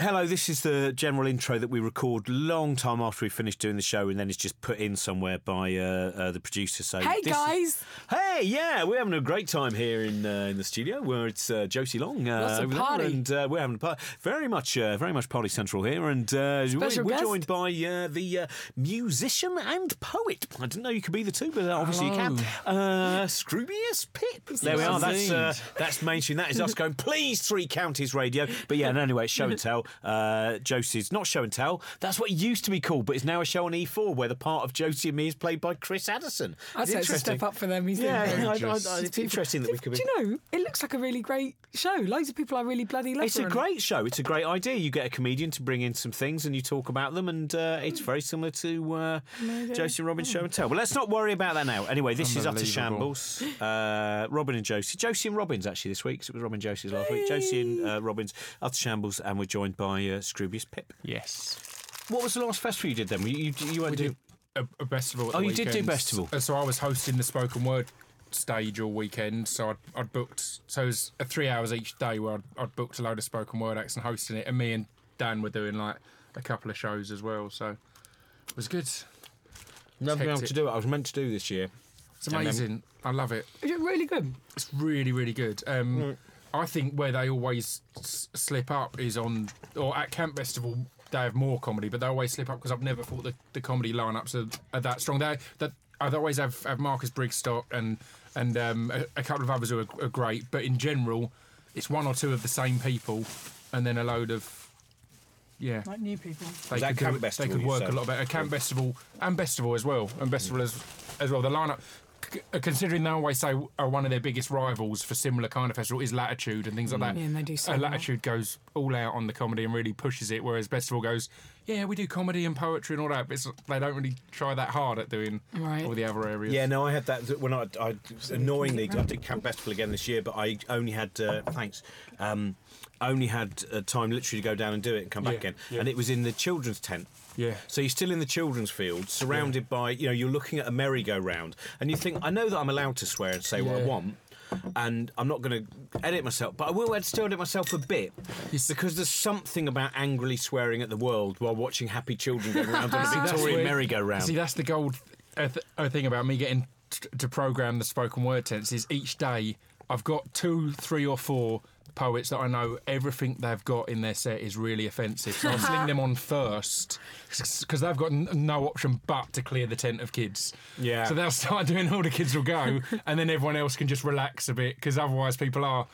Hello, this is the general intro that we record long time after we finish doing the show, and then it's just put in somewhere by uh, uh, the producer. So, Hey, guys. Hey, yeah, we're having a great time here in uh, in the studio where it's uh, Josie Long uh, Lots of over there, party. and uh, we're having a party. Very much, uh, very much party central here, and uh, we- Special we're joined by uh, the uh, musician and poet. I didn't know you could be the two, but obviously you can. Uh, Scroobius Pip. There we are. That's uh, that's mainstream. That is us going. Please, three counties radio. But yeah, no, anyway, it's show and tell. Uh, Josie's not show and tell. That's what it used to be called, but it's now a show on E4 where the part of Josie and me is played by Chris Addison. I'd say it's a Interesting. step up for them. He's doing Yeah, very I- I- I- it's interesting that we could be. Do you know? It looks like a really great show. Loads of people I really bloody love. It's a on it. great show. It's a great idea. You get a comedian to bring in some things and you talk about them, and uh, it's very similar to uh, Josie and Robin's show and tell. But let's not worry about that now. Anyway, this is utter shambles. Uh, Robin and Josie, Josie and Robin's actually this week. 'cause it was Robin and Josie's last week. Josie and uh, Robin's utter shambles, and we're joined by uh, Scroobius Pip. Yes. What was the last festival you did then? You you, you went We to did a, a festival. At Oh, the you did do weekends. festival. Uh, So I was hosting the spoken word stage all weekend. So I'd, I'd booked. So it was uh, three hours each day where I'd, I'd booked a load of spoken word acts and hosting it, and me and Dan were doing like a couple of shows as well. So it was good. never been able hectic. to do it. I was meant to do this year. It's amazing. I love it. Is it really good? It's really, really good. Um, I think where they always s- slip up is on, or at Camp Bestival, they have more comedy, but they always slip up because I've never thought the, the comedy lineups are, are that strong. They that I'd always have, have Marcus Brigstocke and and um, a, a couple of others who are, are great, but in general, it's one or two of the same people, and then a load of yeah. Like new people. They that could, Camp do, Festival, they could work said? a lot better. Camp Bestival and Festival as well, and Festival as as well. The lineup, c- considering they always say are one of their biggest rivals for similar kind of festival is Latitude and things like that. Yeah, and they do so Uh, well. Latitude goes all out on the comedy and really pushes it, whereas Bestival goes, yeah, we do comedy and poetry and all that, but it's, they don't really try that hard at doing Right. all the other areas. Yeah, no, I had that when I, I annoyingly I did Camp Bestival again this year, but I only had uh, thanks, um, only had uh, time literally to go down and do it and come back Yeah, again, yeah. and it was in the children's tent. Yeah. So you're still in the children's field, surrounded by you know you're looking at a merry-go-round, and you think I know that I'm allowed to swear and say what I want. And I'm not going to edit myself, but I will ed- still edit myself a bit because there's something about angrily swearing at the world while watching happy children go around on a Victorian merry-go-round. See, that's the gold uh, th- uh, thing about me getting t- to program the spoken word tense is each day I've got two, three, or four poets that I know everything they've got in their set is really offensive. So I'll sling them on first because they've got n- no option but to clear the tent of kids. Yeah. So they'll start doing all the kids will go, and then everyone else can just relax a bit because otherwise people are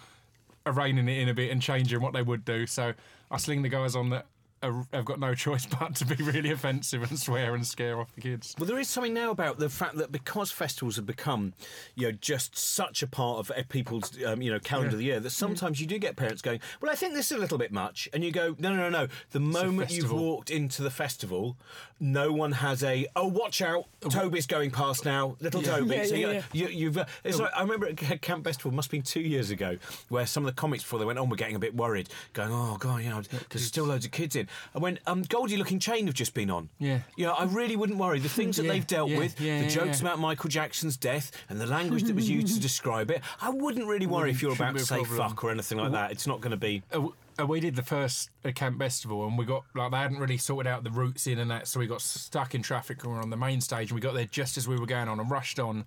reining it in a bit and changing what they would do. So I sling the guys on that. Have got no choice but to be really offensive and swear and scare off the kids. Well, there is something now about the fact that because festivals have become, you know, just such a part of uh, people's, um, you know, calendar of the year that sometimes you do get parents going, "Well, I think this is a little bit much," and you go, "No, no, no, no." The moment you've walked into the festival, no one has a, "Oh, watch out, Toby's going past now, little Toby." Yeah, so yeah, you, yeah. You've. Uh, it's like I remember at Camp Bestival, must have been two years ago, where some of the comics before they went on were getting a bit worried, going, "Oh God, you know, there's still loads of kids in." And when um, Goldie Lookin Chain have just been on, Yeah. you know, I really wouldn't worry. The things that Yeah, they've dealt yeah, with, yeah, the jokes about Michael Jackson's death, and the language that was used to describe it, I wouldn't really worry if you're about to say problem. fuck or anything like that. It's not going to be. Uh, uh, we did the first uh, camp bestival and we got like they hadn't really sorted out the routes in and that so we got stuck in traffic and we were on the main stage and we got there just as we were going on and rushed on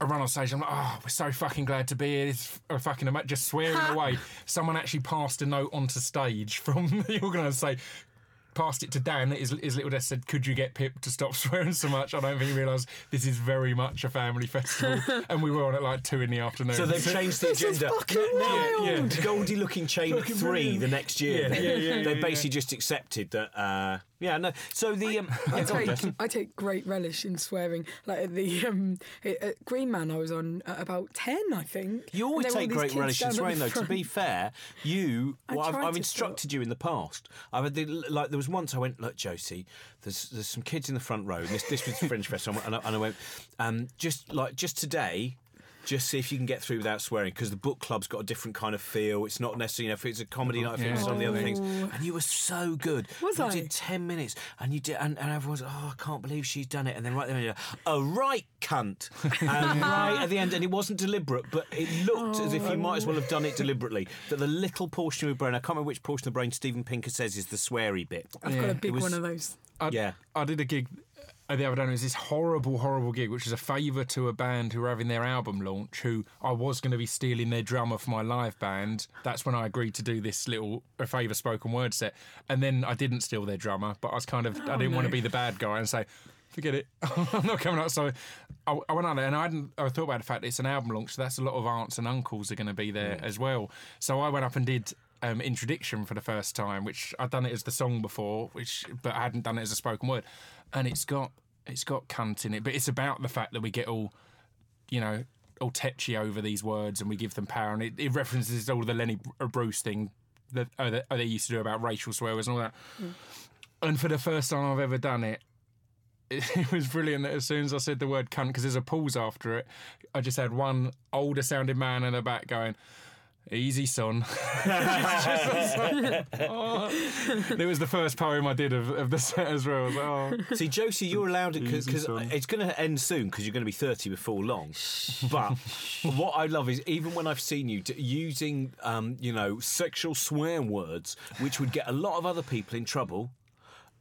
I run on stage I'm like oh we're so fucking glad to be here it's a fucking ama-" just swearing away someone actually passed a note onto stage from the organiser say passed it to Dan his, his little desk said could you get Pip to stop swearing so much I don't think he realised this is very much a family festival and we were on at like two in the afternoon So they've changed the This is agenda. fucking Now- wild. Yeah, yeah. Goldie Lookin Chain at three brilliant. the next year. Yeah, yeah, yeah, they yeah, basically just accepted that. Uh, yeah, no. So the um, I go take. I take great relish in swearing. Like at the um, at Green Man, I was on at about ten, I think. You always And there were take great relish in swearing, though. To be fair, you, I well, I've, I've instructed you in the past. I've had the, like there was once I went, look, Josie, there's there's some kids in the front row. And this this was Fringe Festival, and I, and I went, um, just like just today. Just see if you can get through without swearing because the book club's got a different kind of feel. It's not necessarily, you know, if it's a comedy oh, night, if it's Yeah. some of the other things. Oh. And you were so good. Was you I? did 10 minutes and you did, and, and everyone's, oh, I can't believe she's done it. And then right there, you're, a right cunt. And right at the end, and it wasn't deliberate, but it looked as if you oh. might as well have done it deliberately. That the little portion of your brain, I can't remember which portion of the brain Steven Pinker says is the sweary bit. I've Yeah, got a it big was- one of those. I, Yeah. I did a gig Uh, the other day. was this horrible, horrible gig, which is a favour to a band who were having their album launch. Who I was going to be stealing their drummer for my live band. That's when I agreed to do this little a favour spoken word set. And then I didn't steal their drummer, but I was kind of I oh, didn't want to be the bad guy and say. Forget it. I'm not coming out. So I, I went out there and I hadn't. I thought about the fact that it's an album launch. So that's a lot of aunts and uncles are going to be there as well. So I went up and did um, introduction for the first time, which I'd done it as the song before, which but I hadn't done it as a spoken word, and it's got it's got cunt in it, but it's about the fact that we get all, you know, all tetchy over these words and we give them power, and it, it references all the Lenny Bruce thing that, uh, that they used to do about racial swears and all that. And for the first time I've ever done it, it, it was brilliant that as soon as I said the word cunt, because there's a pause after it, I just had one older sounding man in the back going, Easy, son. Oh. It was the first poem I did of, of the set as well. Like, oh. See, Josie, you're allowed it because it's going to end soon because you're going to be 30 before long. But what I love is even when I've seen you d- using, um, you know, sexual swear words, which would get a lot of other people in trouble.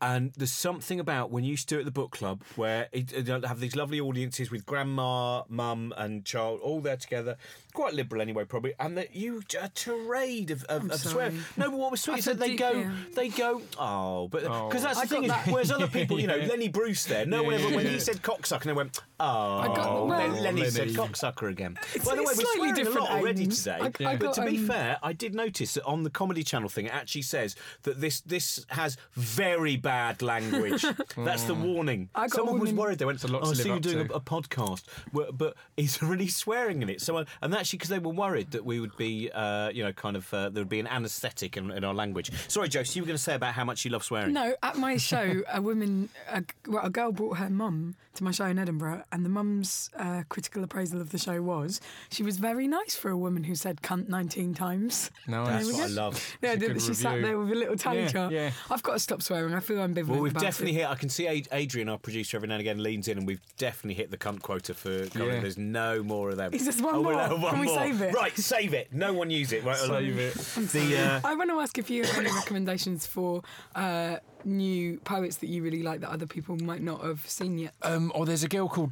And there's something about when you used to do it at the book club where it, it have these lovely audiences with grandma, mum, and child all there together, quite liberal anyway, probably. And that you a tirade of, of, of swear. No, but what was sweet I is that said they deep- go, yeah. they go, oh, but because that's the I thing is, got that. whereas other people, you know, Lenny Bruce there, no one ever yeah, when yeah. he said cocksucker, and they went, oh, got- well, Len- Lenny, said Lenny. cocksucker again. It's- By the way, it's we're slightly swearing a different lot already aims. today. I- I But got, to be um, fair, I did notice that on the Comedy Channel thing, it actually says that this this has very bad language. That's the warning. I got a Someone was warning- worried. They went, a lot "Oh, to I live see you're up doing to." a, a podcast, Well, but he's really swearing in it." So, I- and actually, because they were worried that we would be, uh, you know, kind of uh, there would be an anaesthetic in, in our language. Sorry, Josie, you were going to say about how much you love swearing. No, at my show, a woman, a, well, a girl brought her mum to my show in Edinburgh, and the mum's uh, critical appraisal of the show was she was very nice for a woman who said cunt 19 times. No, That's what I love. Yeah, a did- good she sat there with a little tally Yeah, chart. yeah. I've got to stop swearing. I feel ambivalent. Well, we've about definitely it. hit. I can see Adrian, our producer, every now and again leans in, and we've definitely hit the cunt quota for. comedy. Yeah. There's no more of them. Is this one oh, more? no, one Can we more. save it? Right, save it. No one use it. Right, Save it. The uh, I want to ask if you have any recommendations for uh, new poets that you really like that other people might not have seen yet. Um, or there's a girl called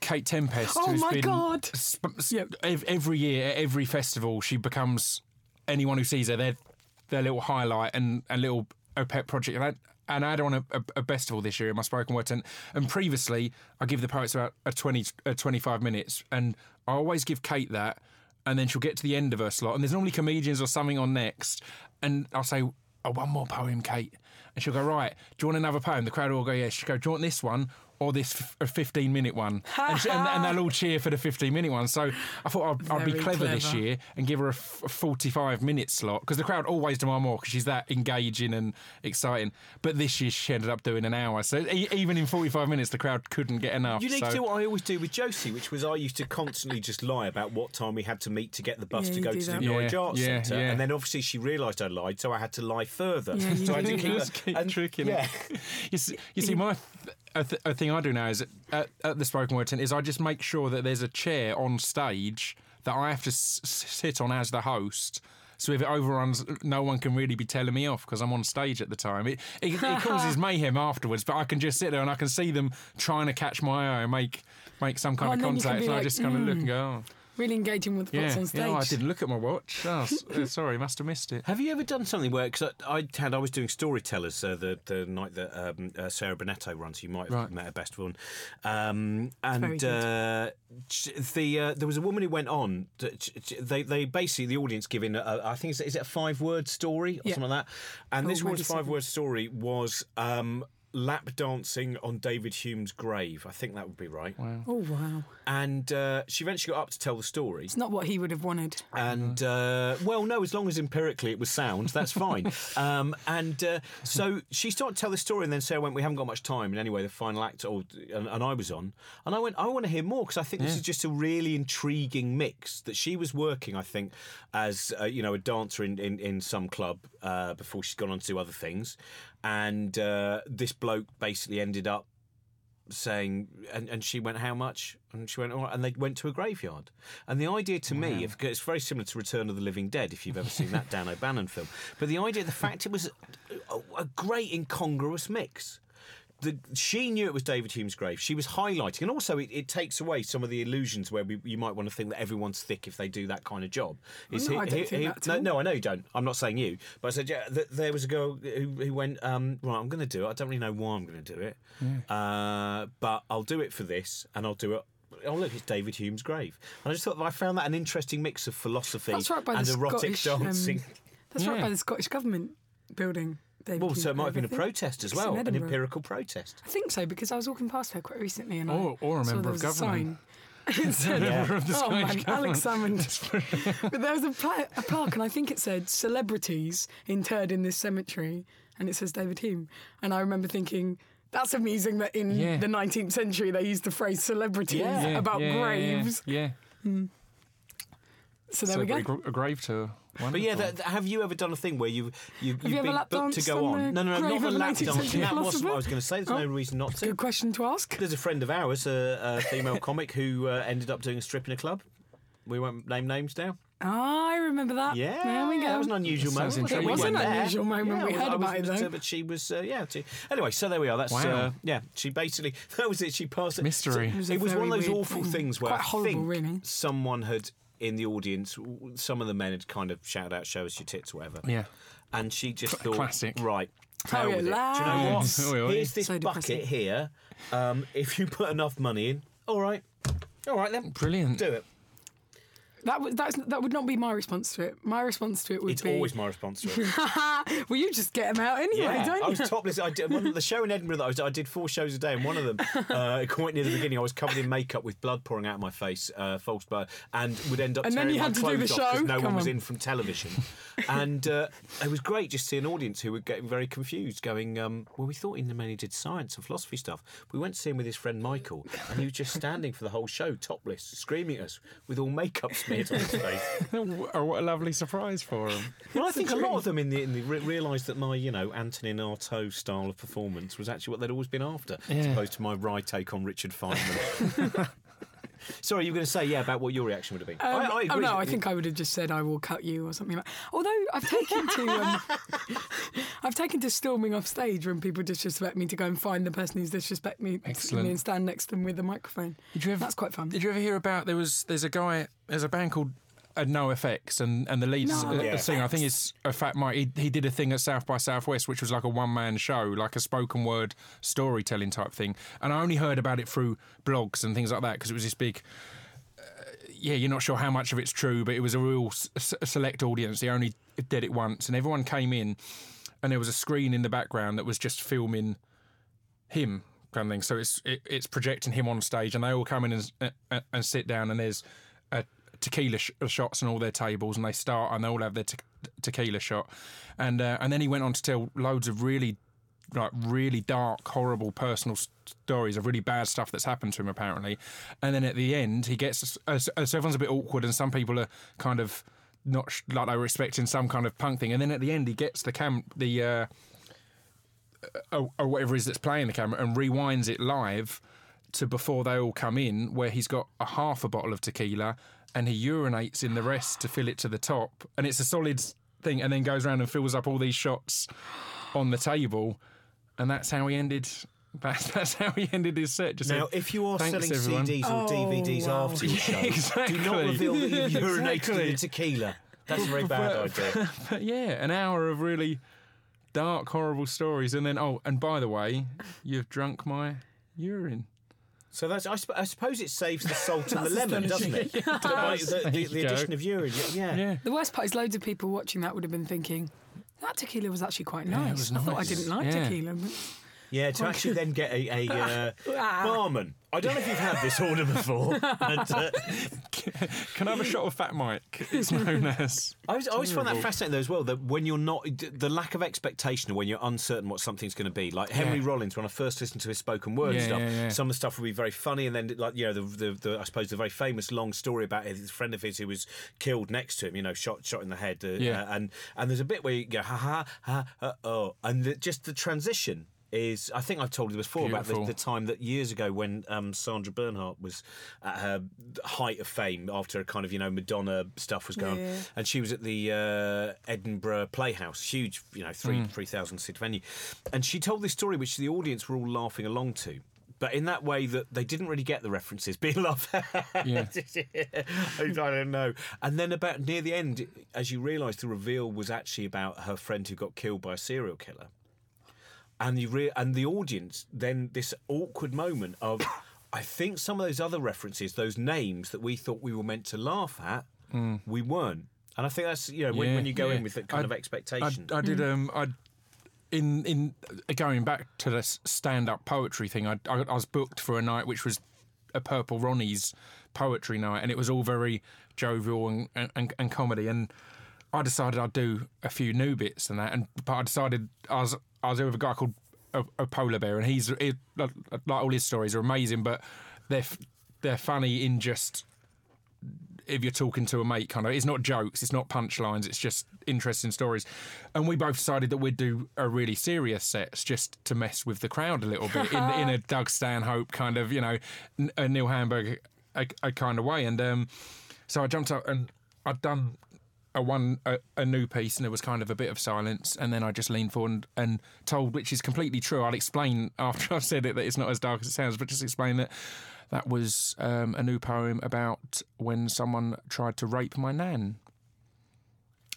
Kate Tempest. Oh who's my been God. sp- s- Yep. Every year, at every festival, she becomes anyone who sees her their their little highlight and a little a pet project. And I, and I had on a, a, a festival this year in my spoken word. tent. and previously, I give the poets about a 20, uh, 25 minutes, and I always give Kate that. And then she'll get to the end of her slot, and there's normally comedians or something on next. And I'll say, Oh, one more poem, Kate. And she'll go, Right, do you want another poem? The crowd will go, Yeah. She'll go, Do you want this one or this f- a 15 minute one? and, she, and, and they'll all cheer for the 15 minute one. So I thought I'd, I'd be Very clever, this year and give her a, f- a 45 minute slot because the crowd always demand more because she's that engaging and exciting. But this year she ended up doing an hour. So e- even in 45 minutes, the crowd couldn't get enough. you need so. to do what I always do with Josie, which was I used to constantly just lie about what time we had to meet to get the bus Yeah, to go do to the that. Norwich Yeah, Arts yeah, Centre, yeah. and then obviously she realised I lied, so I had to lie further. Yeah, so I had to keep, Just keep and- tricking yeah. it. You see, you see my th- a, th- a thing I do now is at, at the spoken word tent is I just make sure that there's a chair on stage that I have to s- sit on as the host. So if it overruns, no one can really be telling me off because I'm on stage at the time. It, it, it causes mayhem afterwards, but I can just sit there and I can see them trying to catch my eye and make make some kind Oh, of and then you can contact, and I like, just kind of look hmm. and go, oh, Really engaging with the yeah, on stage. yeah, I didn't look at my watch. Oh, s- sorry, must have missed it. Have you ever done something where? Because I, I had, I was doing storytellers uh, the the night that um, uh, Sarah Bennetto runs. You might have Right. met her best one. Um, and uh, the uh, there was a woman who went on. To, ch- ch- they they basically the audience giving a, I think it's, is it a five word story or Yeah. something like that. And Oh, this one's maybe five word story was. Um, lap dancing on David Hume's grave. I think that would be right. Oh wow! And uh, she eventually got up to tell the story. It's not what he would have wanted. And uh, well, no, as long as empirically it was sound, that's fine. um, and uh, so she started to tell the story, and then Sarah went, "We haven't got much time." And anyway, the final act, or, and, and I was on, and I went, "I want to hear more because I think this is just a really intriguing mix that she was working. I think as uh, you know a dancer in in, in some club uh, before she's gone on to do other things, and uh, this bloke basically ended up saying, and, and she went, how much? And she went, all right. And they went to a graveyard. And the idea to me, if, it's very similar to Return of the Living Dead, if you've ever seen that Dan O'Bannon film. But the idea, the fact it was a, a great incongruous mix. The, she knew it was David Hume's grave. She was highlighting, and also it, it takes away some of the illusions where we, you might want to think that everyone's thick if they do that kind of job. Is no, I don't think that no, no, I know you don't. I'm not saying you, but I said yeah. Th- there was a girl who, who went, um, right, I'm going to do it. I don't really know why I'm going to do it, uh, but I'll do it for this, and I'll do it. Oh look, it's David Hume's grave. And I just thought that I found that an interesting mix of philosophy right and erotic Scottish. um, dancing. that's right by the Scottish government building. David well, so it might have been a protest as well, an empirical protest. I think so because I was walking past her quite recently and Or- I or a saw member there of was a government. sign. It said, Yeah. of the oh man, Scottish Alex Salmond. but there was a, pla- a plaque, and I think it said "celebrities interred in this cemetery," and it says David Hume. And I remember thinking. That's amusing that in Yeah. the 19th century they used the phrase celebrities Yeah. about yeah, graves. Yeah. Hmm. So there So we go. a gra- a grave tour. But yeah, that, that- have you ever done a thing where you've you've, you ever been lap booked to danced go on on? the No, no, no, grave not of a a lap 19th dancing. century That wasn't what? I was going to say. There's no Oh. reason not to. Good question to ask. There's a friend of ours, a, a female comic, who uh, ended up doing a strip in a club. We won't name names now. Ah, I remember that. Yeah, there we go. that was an unusual Sounds moment. intriguing. We It was went an there. unusual moment. Yeah, We I heard was- about it, was- though. But she was, uh, yeah. She, anyway, so there we are. That's Wow. uh, yeah. She basically that was it. She passed it. Mystery. So It was it was one of very those weird awful thing. things where Quite I think really. someone had in the audience. Some of the men had kind of shouted out, "Show us your tits," whatever. Yeah. and she just Cl- thought, classic. right. Oh, hell with it. Do you know what? Oi, oi. Here's this So bucket depressing. here. Um, if you put enough money in, all right, all right then, Brilliant. do it. That would that's, that would not be my response to it. My response to it would be It's be, always my response to it. well, you just get them out anyway, Yeah, don't I you? was topless. I did the show in Edinburgh that I was. I did four shows a day, and one of them, uh, quite near the beginning, I was covered in makeup with blood pouring out of my face, uh, false blood, and would end up And then you my had to do the clothes off 'cause show? no one was on. in from television, and uh, it was great just to see an audience who were getting very confused, going, um, "Well, we thought he mainly did science and philosophy stuff. We went to see him with his friend Michael, and he was just standing for the whole show, topless, screaming at us with all makeup smeared on his face." oh, what a lovely surprise for him. Well, I think a lot of them in the, in the re- realised that my, you know, Antonin Artaud style of performance was actually what they'd always been after, as Yeah. opposed to my wry take on Richard Feynman. Sorry, you were going to say yeah about what your reaction would have been. Um, I, I oh no, I think I would have just said I will cut you or something like. Although I've taken to um, I've taken to storming off stage when people disrespect me to go and find the person who's disrespect me, Excellent. me and stand next to them with a microphone. Did you ever, That's quite fun. Did you ever hear about there was there's a guy there's a band called uh, NOFX and and the lead No uh, Yeah. singer I think is a Fat Mike. He, he did a thing at South by Southwest which was like a one man show, like a spoken word storytelling type thing. And I only heard about it through blogs and things like that because it was this big. uh, Yeah, you're not sure how much of it's true, but it was a real s- s- select audience. They only did it once, and everyone came in, and there was a screen in the background that was just filming him kind of thing. So it's it, it's projecting him on stage, and they all come in and and, and sit down, and there's a tequila sh- shots on all their tables, and they start and they all have their te- tequila shot, and uh, and then he went on to tell loads of really like really dark, horrible personal stories of really bad stuff that's happened to him apparently, and then at the end he gets as, as everyone's a bit awkward, and some people are kind of not sh- like they were expecting some kind of punk thing, and then at the end he gets the cam the. Uh, or, or whatever it is that's playing the camera and rewinds it live to before they all come in, where he's got a half a bottle of tequila and he urinates in the rest to fill it to the top, and it's a solid thing, and then goes around and fills up all these shots on the table, and that's how he ended. That's, that's how he ended his set. Just Now, said, if you are "Thanks, selling everyone." CDs or Oh, DVDs wow. after your show, Exactly. do not reveal that you've urinated Exactly. in tequila. That's a very bad idea. But yeah, an hour of really dark, horrible stories, and then oh, and by the way, you've drunk my urine. So that's I, sp- I suppose it saves the salt and the lemon, doesn't it? The, the, There the, you the addition of urine. Yeah. Yeah. The worst part is loads of people watching that would have been thinking that tequila was actually quite nice. was I thought I didn't like Yeah. tequila. But Yeah, to actually then get a, a uh, barman. I don't know if you've had this order before. But, uh, Can I have a shot of Fat Mike? It's known as. I always, I always find that fascinating though as well. That when you're not the lack of expectation, or when you're uncertain what something's going to be. Like Henry Yeah. Rollins, when I first listened to his spoken word Yeah, stuff, yeah, yeah. some of the stuff would be very funny, and then like you know the, the, the I suppose the very famous long story about his friend of his who was killed next to him. You know, shot shot in the head. Uh, Yeah. uh, and and there's a bit where you go ha ha ha uh, oh, and the, just the transition. Is I think I've told you before about the, the time that years ago when um, Sandra Bernhard was at her height of fame after a kind of you know Madonna stuff was going, Yeah. on, and she was at the uh, Edinburgh Playhouse, huge you know three three thousand seat venue, and she told this story which the audience were all laughing along to. But in that way that they didn't really get the references, being laughed Yeah. I don't know. And then about near the end, as you realise, the reveal was actually about her friend who got killed by a serial killer. And you re- and the audience then this awkward moment of, I think some of those other references, those names that we thought we were meant to laugh at, we weren't. And I think that's you know when, Yeah, when you go yeah. in with that kind I- of expectation. I, I did. Um, I in in going back to the stand up poetry thing. I, I I was booked for a night which was a Purple Ronnie's poetry night, and it was all very jovial and and, and comedy. And I decided I'd do a few new bits and that. And but I decided I was I was with a guy called a, a Polarbear, and he's he, like like all his stories are amazing, but they're they're funny in just if you're talking to a mate, kind of, it's not jokes, it's not punchlines, it's just interesting stories. And we both decided that we'd do a really serious sets just to mess with the crowd a little bit in, in a Doug Stanhope kind of, you know, a Neil Hamburg a, a kind of way. And um, so I jumped up and I'd done a one a, a new piece and there was kind of a bit of silence and then I just leaned forward and, and told which is completely true. I'll explain after I've said it that it's not as dark as it sounds but just explain that. That was um, a new poem about when someone tried to rape my nan.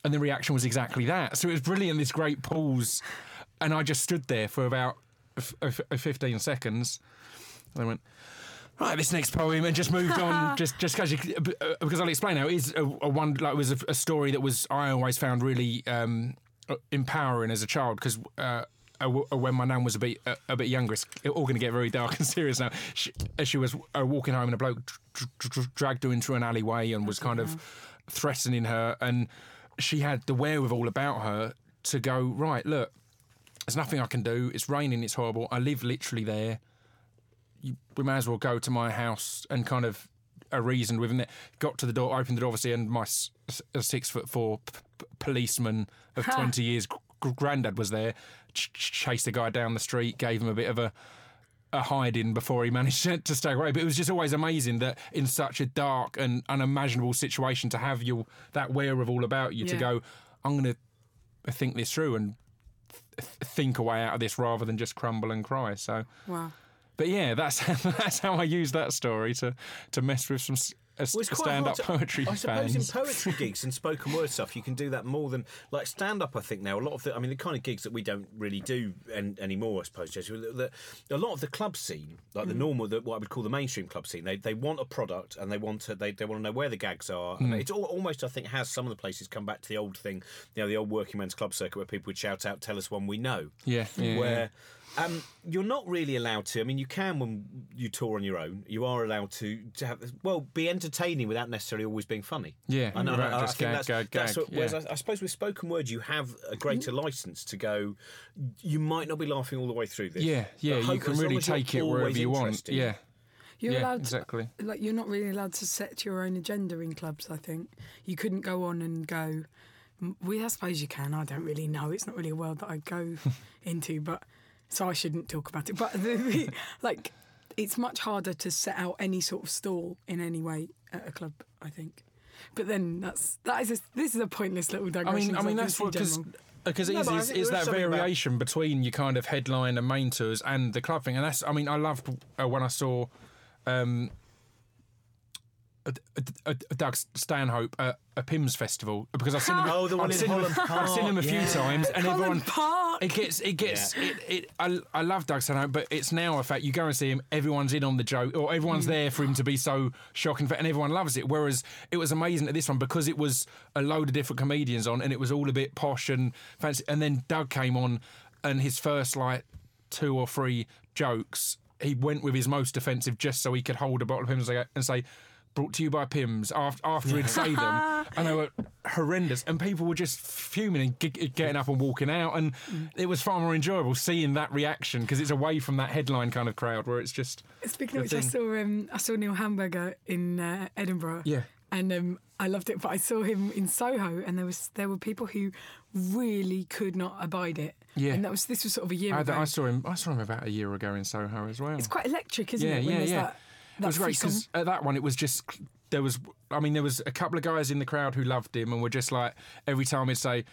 And the reaction was exactly that. So it was brilliant this great pause. And I just stood there for about f- f- 15 seconds. And I went right, this next poem, and just moved on. just just because because I'll explain how it is a, a one like it was a, a story that was I always found really um, empowering as a child because. Uh, uh, uh, when my nan was a bit uh, a bit younger, it's all going to get very dark and serious now. She, as she was uh, walking home, and a bloke dr- dr- dr- dragged her into an alleyway and was kind of threatening her, and she had the wherewithal about her to go right. Look, there's nothing I can do. It's raining. It's horrible. I live literally there you, we may as well go to my house and kind of a reason with it. Got to the door, opened the door, obviously, and my s- six foot four p- p- policeman of 20 years, gr- granddad was there, ch- ch- chased the guy down the street, gave him a bit of a a hiding before he managed to, stay away. But it was just always amazing that in such a dark and unimaginable situation to have your that of all about you to go, I'm going to think this through and th- think a way out of this rather than just crumble and cry. So. Wow. But yeah, that's that's how I use that story to to mess with some a, Well, it's quite stand up poetry I suppose fans. in poetry gigs and spoken word stuff, you can do that more than like stand up. I think now a lot of the, I mean, the kind of gigs that we don't really do an, anymore. I suppose, Jess, the, the, a lot of the club scene, like Mm. the normal, the, what I would call the mainstream club scene, they they want a product and they want to they, they want to know where the gags are. Mm. And it's all, almost, I think, has some of the places come back to the old thing, you know, the old working men's club circuit where people would shout out, "Tell us one we know." yeah, yeah, where um, you're not really allowed to. I mean, you can when you tour on your own. You are allowed to to have well be entertaining without necessarily always being funny. Yeah, I know. without I, I just think gag, that's, gag, that's gag, what, whereas yeah. I, I suppose with spoken word, you have a greater license to go. You might not be laughing all the way through this. yeah, yeah. but You can really take it wherever you want. Yeah, You're yeah, allowed exactly. to, like you're not really allowed to set your own agenda in clubs. I think you couldn't go on and go. "M- We, I suppose you can. I don't really know. It's not really a world that I go into, but so I shouldn't talk about it. But the, the, like, it's much harder to set out any sort of stall in any way at a club. I think. But then that's that is a, this is a pointless little I mean, I mean that's see what because general- because it No, is, is, is that something about- variation between your kind of headline and main tours and the club thing, and that's. I mean, I loved uh, when I saw. Um, a, a, a Doug Stanhope at a Pimm's festival because I've seen him. Oh, the one I've in seen him- Holland I've seen him a few Park, times, and Holland everyone Park. It gets, it gets, it, it. I, I love Doug Stanhope, but it's now a fact. You go and see him, everyone's in on the joke, or everyone's mm. there for him to be so shocking, and everyone loves it. Whereas it was amazing at this one because it was a load of different comedians on, and it was all a bit posh and fancy. And then Doug came on, and his first like two or three jokes, he went with his most offensive just so he could hold a bottle of Pimm's and say, brought to you by Pimm's after, after he'd say them. And they were horrendous. And people were just fuming and g- getting up and walking out. And it was far more enjoyable seeing that reaction because it's away from that headline kind of crowd where it's just. Speaking of which, I saw um, I saw Neil Hamburger in uh, Edinburgh. Yeah. and um, I loved it. But I saw him in Soho, and there was there were people who really could not abide it. Yeah. and that was this was sort of a year I, ago. I saw him. I saw him about a year ago in Soho as well. it's quite electric, isn't yeah, it? When yeah, yeah. That, it that was great because at that one it was just there was. I mean, there was a couple of guys in the crowd who loved him and were just like every time he'd say,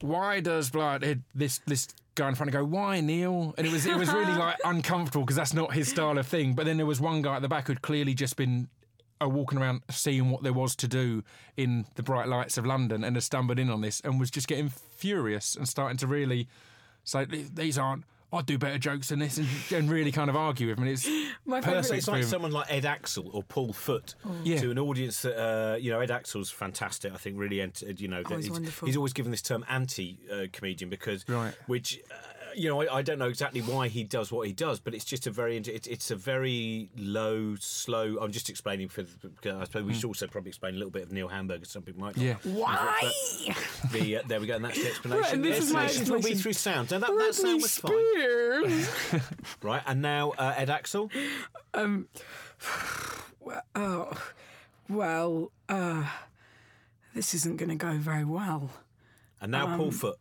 "Why does blood this this?" guy in front of go why Neil and it was it was really like uncomfortable because that's not his style of thing but then there was one guy at the back who'd clearly just been uh, walking around seeing what there was to do in the bright lights of London and had stumbled in on this and was just getting furious and starting to really say these aren't I'd do better jokes than this and, and really kind of argue with him and it's My It's, favourite. It's like someone like Ed Aczel or Paul Foot Yeah. to an audience that uh, you know Ed Aczel's fantastic. I think really, ent- you know, Oh, he's he's, wonderful. he's always given this term anti-comedian because, Right. which. Uh, you know, I, I don't know exactly why he does what he does, but it's just a very, it's, it's a very low, slow. I'm just explaining for, because I suppose we should also probably explain a little bit of Neil Hamburger. Some people might. not. Yeah. Why? The, uh, there we go, and that's the explanation. Right, and this is my explanation will be through sound. Now that, that sound was fine, right? And now uh, Ed Aczel. Um. Oh, well, uh, this isn't going to go very well. And now Um, Paul Foot.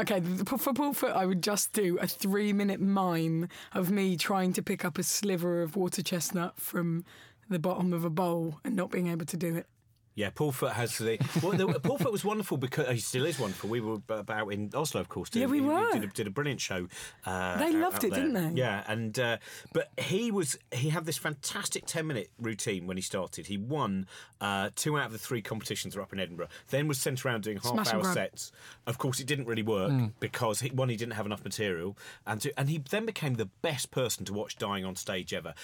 Okay, for Paul Foot, I would just do a three-minute mime of me trying to pick up a sliver of water chestnut from the bottom of a bowl and not being able to do it. Yeah, Paul Foot has the. Well, the, Paul Foot was wonderful because he still is wonderful. We were about in Oslo, of course. Yeah, we he- he were. Did a, did a brilliant show. Uh, They loved it, there. didn't they? Yeah, and uh, but he was he had this fantastic ten minute routine when he started. He won uh, two out of the three competitions that were up in Edinburgh. Then was sent around doing half Smash hour sets. Of course, it didn't really work because he, one he didn't have enough material, and two, and he then became the best person to watch dying on stage ever.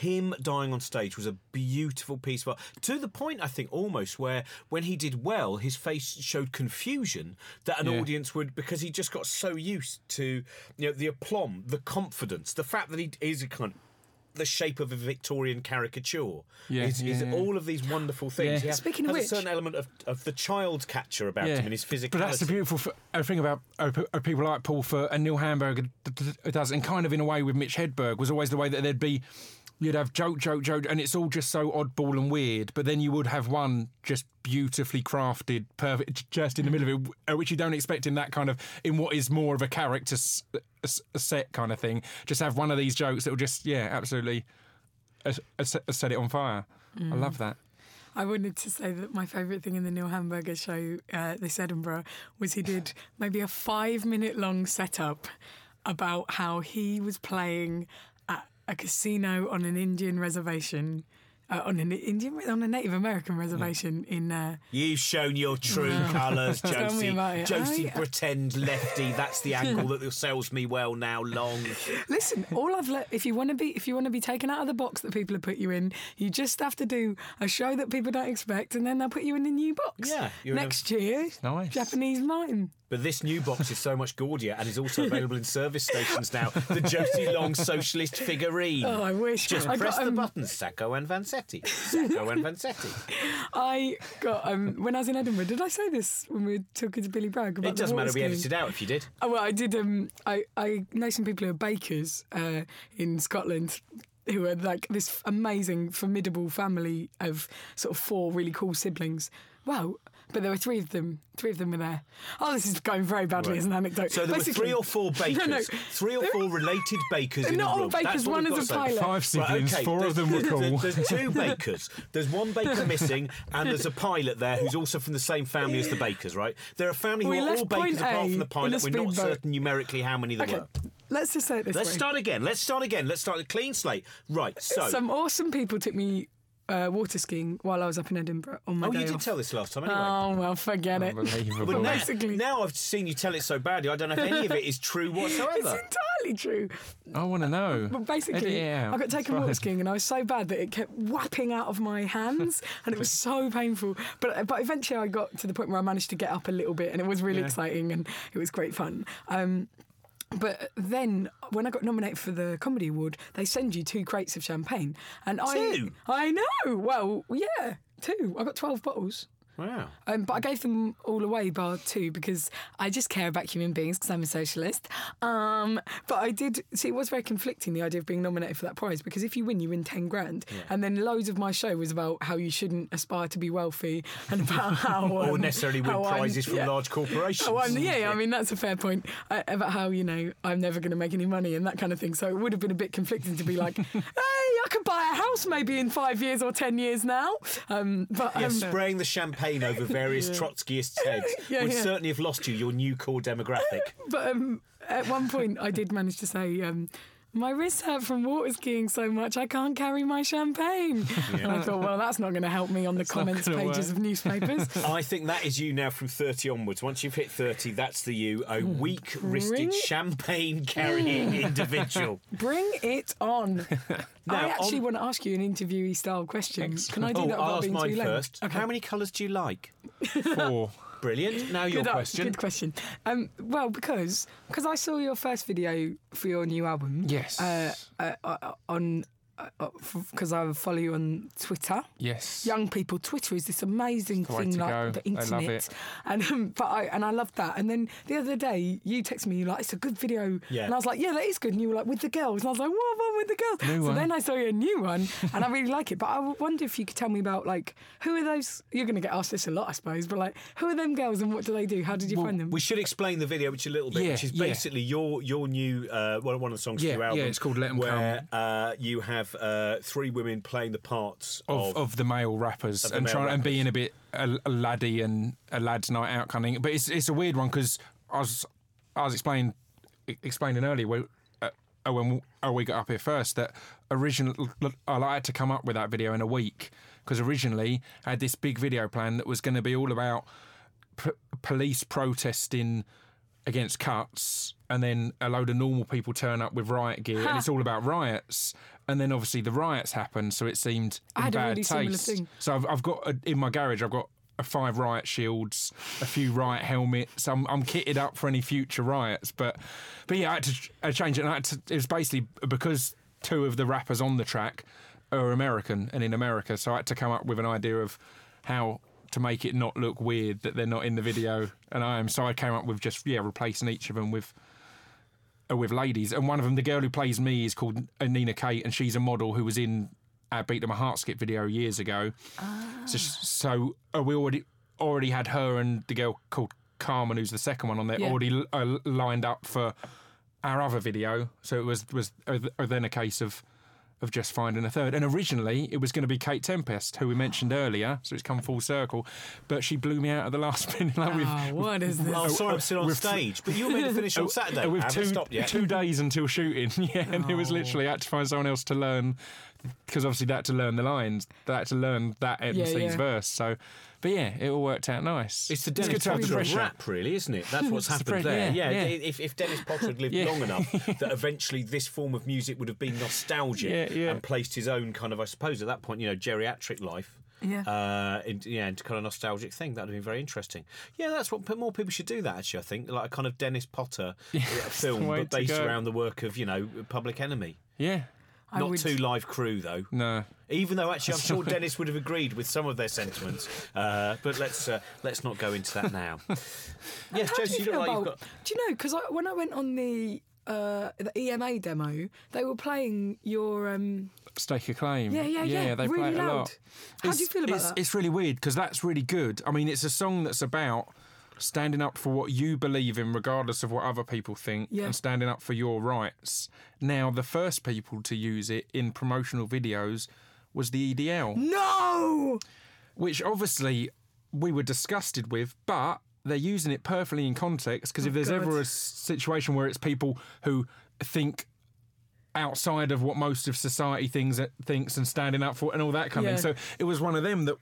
Him dying on stage was a beautiful piece of art to the point I think almost where when he did well, his face showed confusion that an Yeah. audience would because he just got so used to you know the aplomb, the confidence, the fact that he is a kind. The shape of a Victorian caricature Yeah, is, is yeah, yeah. all of these wonderful things. Yeah. He has, Speaking of has which- a certain element of, of the child catcher about him and his physicality. But that's the beautiful f- uh, thing about uh, uh, people like Paul Foot and Neil Hamburger d- d- d- does, and kind of in a way with Mitch Hedberg was always the way that there'd be. You'd have joke, joke, joke, and it's all just so oddball and weird. But then you would have one just beautifully crafted, perfect, just in the middle of it, uh, which you don't expect in that kind of in what is more of a character s- s- set kind of thing. Just have one of these jokes that will just, yeah, absolutely uh, uh, set uh, it on fire. I love that. I wanted to say that my favourite thing in the Neil Hamburger show uh, this Edinburgh was he did maybe a five minute long setup about how he was playing a casino on an Indian reservation. Uh, on an Indian, on a Native American reservation in uh, You've shown your true colours, Tell me Josie. Josie, I- pretend lefty. That's the angle that sells me well now. Long. Listen, all I've let if you want to be if you want to be taken out of the box that people have put you in, you just have to do a show that people don't expect, and then they'll put you in a new box. Yeah, you're a- next year, Nice. Japanese mime. But this new box is so much gaudier and is also available in service stations now. The Josie Long socialist figurine. Oh, I wish. Just I press got, the buttons, Sacco and Vanzetti. Sacco and Vanzetti. I got um, when I was in Edinburgh. Did I say this when we were talking to Billy Bragg about It doesn't matter. We edited out if you did. Oh, well, I did. Um, I I know some people who are bakers uh, in Scotland. Who are like this amazing, formidable family of sort of four really cool siblings. Wow, but there were three of them. Three of them were there. Oh, this is going very badly Right. as an anecdote. So there Basically- were three or four bakers. No, no. Three or four related bakers They're in not the all bakers, That's one we've is a so pilot. Five siblings, Right, okay, four of them were there's, cool. There's, there's two bakers. There's one baker missing, and there's a pilot there who's also from the same family as the bakers, right? There are family who We are all bakers point apart A from the pilot. We're not speedboat. certain numerically how many there Okay, were. let's just say it this Let's way. start again. Let's start again. Let's start a clean slate. Right, so. Some awesome people took me uh, water skiing while I was up in Edinburgh on my oh, day you did off. tell this last time anyway. Oh well, forget it. Unbelievable. but now, basically- now I've seen you tell it so badly, I don't know if any of it is true whatsoever. It's whatsoever. entirely true. I want to know. But basically, Edit it out. I got taken Fine. water skiing and I was so bad that it kept whapping out of my hands and it was so painful. But but eventually I got to the point where I managed to get up a little bit and it was really Yeah. exciting and it was great fun. Um, But then, when I got nominated for the comedy award, they send you two crates of champagne, and Two? I I know. Well, yeah, two. I got twelve bottles. Wow. Um, but I gave them all away, bar two, because I just care about human beings because I'm a socialist. Um, but I did see it was very conflicting the idea of being nominated for that prize because if you win, you win ten grand, and then loads of my show was about how you shouldn't aspire to be wealthy and about how Or um, necessarily win how I'm- prizes from yeah. large corporations. Oh, I'm, yeah, I mean that's a fair point uh, about how you know I'm never going to make any money and that kind of thing. So it would have been a bit conflicting to be like, hey, I could buy a house maybe in five years or ten years now. Um, but Yeah, um, spraying the champagne over various Trotskyists' heads Yeah, would yeah. certainly have lost you your new core demographic. But um, at one point, I did manage to say, um, my wrists hurt from water skiing so much I can't carry my champagne. And I thought, well, that's not going to help me on the comments pages work. of newspapers. I think that is you now from 30 onwards. Once you've hit 30, that's the you, a hmm. weak wristed champagne carrying individual. Bring it on. Now, I actually on- want to ask you an interviewee style question. Can I do Oh, that I'll without ask being mine too late? first. Okay. How many colours do you like? Four. Brilliant. Now your Good, question. good question. Um, well, because because I saw your first video for your new album. Yes. Uh, uh, uh, on because I follow you on Twitter. Yes. young people. Twitter is this amazing the thing, like go. the They love internet, it. and um, but I and I love that. And then the other day, you texted me, you're like, "It's a good video," Yeah. and I was like, "Yeah, that is good." And you were like, "With the girls," and I was like, "What one with the girls?" New so one. then I saw your new one, and I really like it. But I wonder if you could tell me about like who are those? You're going to get asked this a lot, I suppose. But like, who are them girls, and what do they do? How did you find them? We should explain the video, which a little bit, Yeah, which is yeah. basically your your new uh, one one of the songs Yeah, for your yeah, album. it's called Let 'Em where, Uh, you have uh, three women playing the parts of, of, of the male rappers Of the and male trying and being a bit a, a laddie and a lad's night out kind of thing. But it's it's a weird one because I was I was explaining explaining earlier when, uh, uh, when uh, we got up here first that originally I had to come up with that video in a week because originally I had this big video plan that was going to be all about p- police protesting against cuts and then a load of normal people turn up with riot gear and it's all about riots and then obviously the riots happened so it seemed I in had a bad really similar taste thing. so I've, I've got a, in my garage I've got a five riot shields a few riot helmets I'm, I'm kitted up for any future riots but but yeah I had to I change it and I had to, it was basically because two of the rappers on the track are American and in America so I had to come up with an idea of how to make it not look weird that they're not in the video and I am. So I came up with just yeah replacing each of them with uh, with ladies, and one of them, the girl who plays me, is called Nina Kate, and she's a model who was in our Beat That My Heart Skipped video years ago. So, so uh, we already already had her and the girl called Carmen, who's the second one on there, Yeah. already uh, lined up for our other video. So it was was uh, uh, then a case of of just finding a third. And originally it was going to be Kate Tempest, who we mentioned earlier. So it's come full circle, but she blew me out at the last minute. Like with, Oh, what is this? Oh, sorry, I'm still on with- stage, but you were meant to finish on Saturday. I with haven't two, stopped yet. two days until shooting. Yeah, and it was literally I had to find someone else to learn because obviously they had to learn the lines, they had to learn that MC's yeah. verse. So, but yeah, it all worked out nice. It's the good Dennis to have Potter of rap, really, isn't it? That's what's happened pre- there. yeah, Yeah, yeah. If, if Dennis Potter had lived Yeah. long enough, that eventually this form of music would have been nostalgic Yeah, yeah. and placed his own kind of, I suppose, at that point, you know, geriatric life. Yeah. Uh, into, yeah, into kind of nostalgic thing. That would have been very interesting. Yeah, that's what more people should do. That actually, I think, like a kind of Dennis Potter uh, film, but based around the work of you know Public Enemy. Yeah, I Not would- 2 Live Crew though. no. Even though actually, I'm sure Dennis would have agreed with some of their sentiments. Uh, but let's uh, let's not go into that now. yes, How do Josie, you you look feel like you've about? got. Do you know? Because when I went on the uh, the EMA demo, they were playing your um, Stake a claim. yeah, yeah, yeah, they really play it a loud. lot. How do you feel about it's, that? It's really weird because that's really good. I mean, it's a song that's about standing up for what you believe in, regardless of what other people think, Yeah. and standing up for your rights. Now, the first people to use it in promotional videos was the EDL, no. which obviously we were disgusted with, but they're using it perfectly in context because if oh, there's Oh, God. ever a situation where it's people who think outside of what most of society thinks uh, thinks and standing up for and all that kind of Yeah. thing. So it was one of them that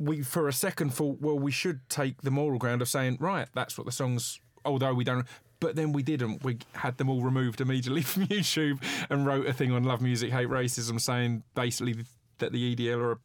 we for a second thought, well, we should take the moral ground of saying, right, that's what the songs although we don't but then we didn't. We had them all removed immediately from YouTube and wrote a thing on Love Music Hate Racism saying basically that the EDL are a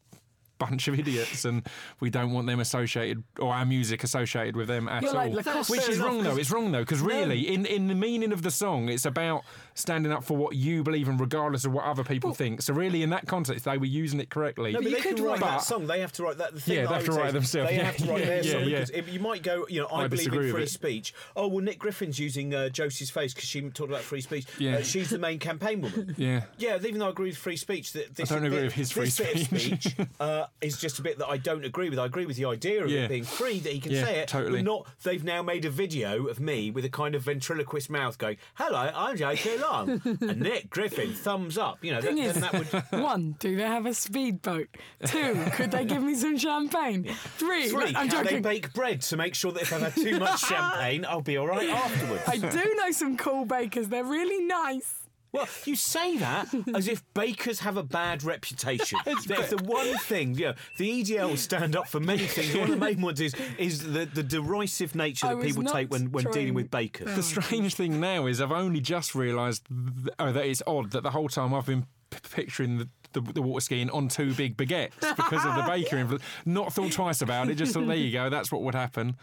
bunch of idiots, and we don't want them associated or our music associated with them at You're all. like Lacoste. Which is wrong though. It's wrong though because really, in in the meaning of the song, it's about standing up for what you believe in, regardless of what other people think. So really, in that context, they were using it correctly. No, but you they can could write write- that song. They have to write that. The thing Yeah, that they have to write is themselves. They Yeah, have to write yeah, their yeah, song yeah. because if you might go, you know, I, I believe in free speech. Oh well, Nick Griffin's using uh, Josie's face because she talked about free speech. Yeah. Uh, she's the main campaign woman. Yeah. Yeah, even though I agree with free speech, that this, don't agree with his free this bit of speech. speech uh, is just a bit that I don't agree with. I agree with the idea of Yeah. it being free that he can Yeah, say it, totally. but not. They've now made a video of me with a kind of ventriloquist mouth going, "Hello, I'm J.K. Long," and Nick Griffin, thumbs up. You know, that, Thing then is- that would. One, do they have a speedboat? Two, could they give me some champagne? Three, Three, I'm can they joking. bake bread to make sure that if I've had too much champagne, I'll be all right afterwards? I do know some cool bakers. They're really nice. Well, you say that as if bakers have a bad reputation. that if the one thing, you know, the EDL stand up for many things. One of the main ones is is the, the derisive nature I that people take when, when dealing with bakers. The strange thing now is I've only just realised th- oh, that it's odd that the whole time I've been p- picturing the, the, the water skiing on two big baguettes because of the baker. influ- Not thought twice about it. Just thought there you go. That's what would happen.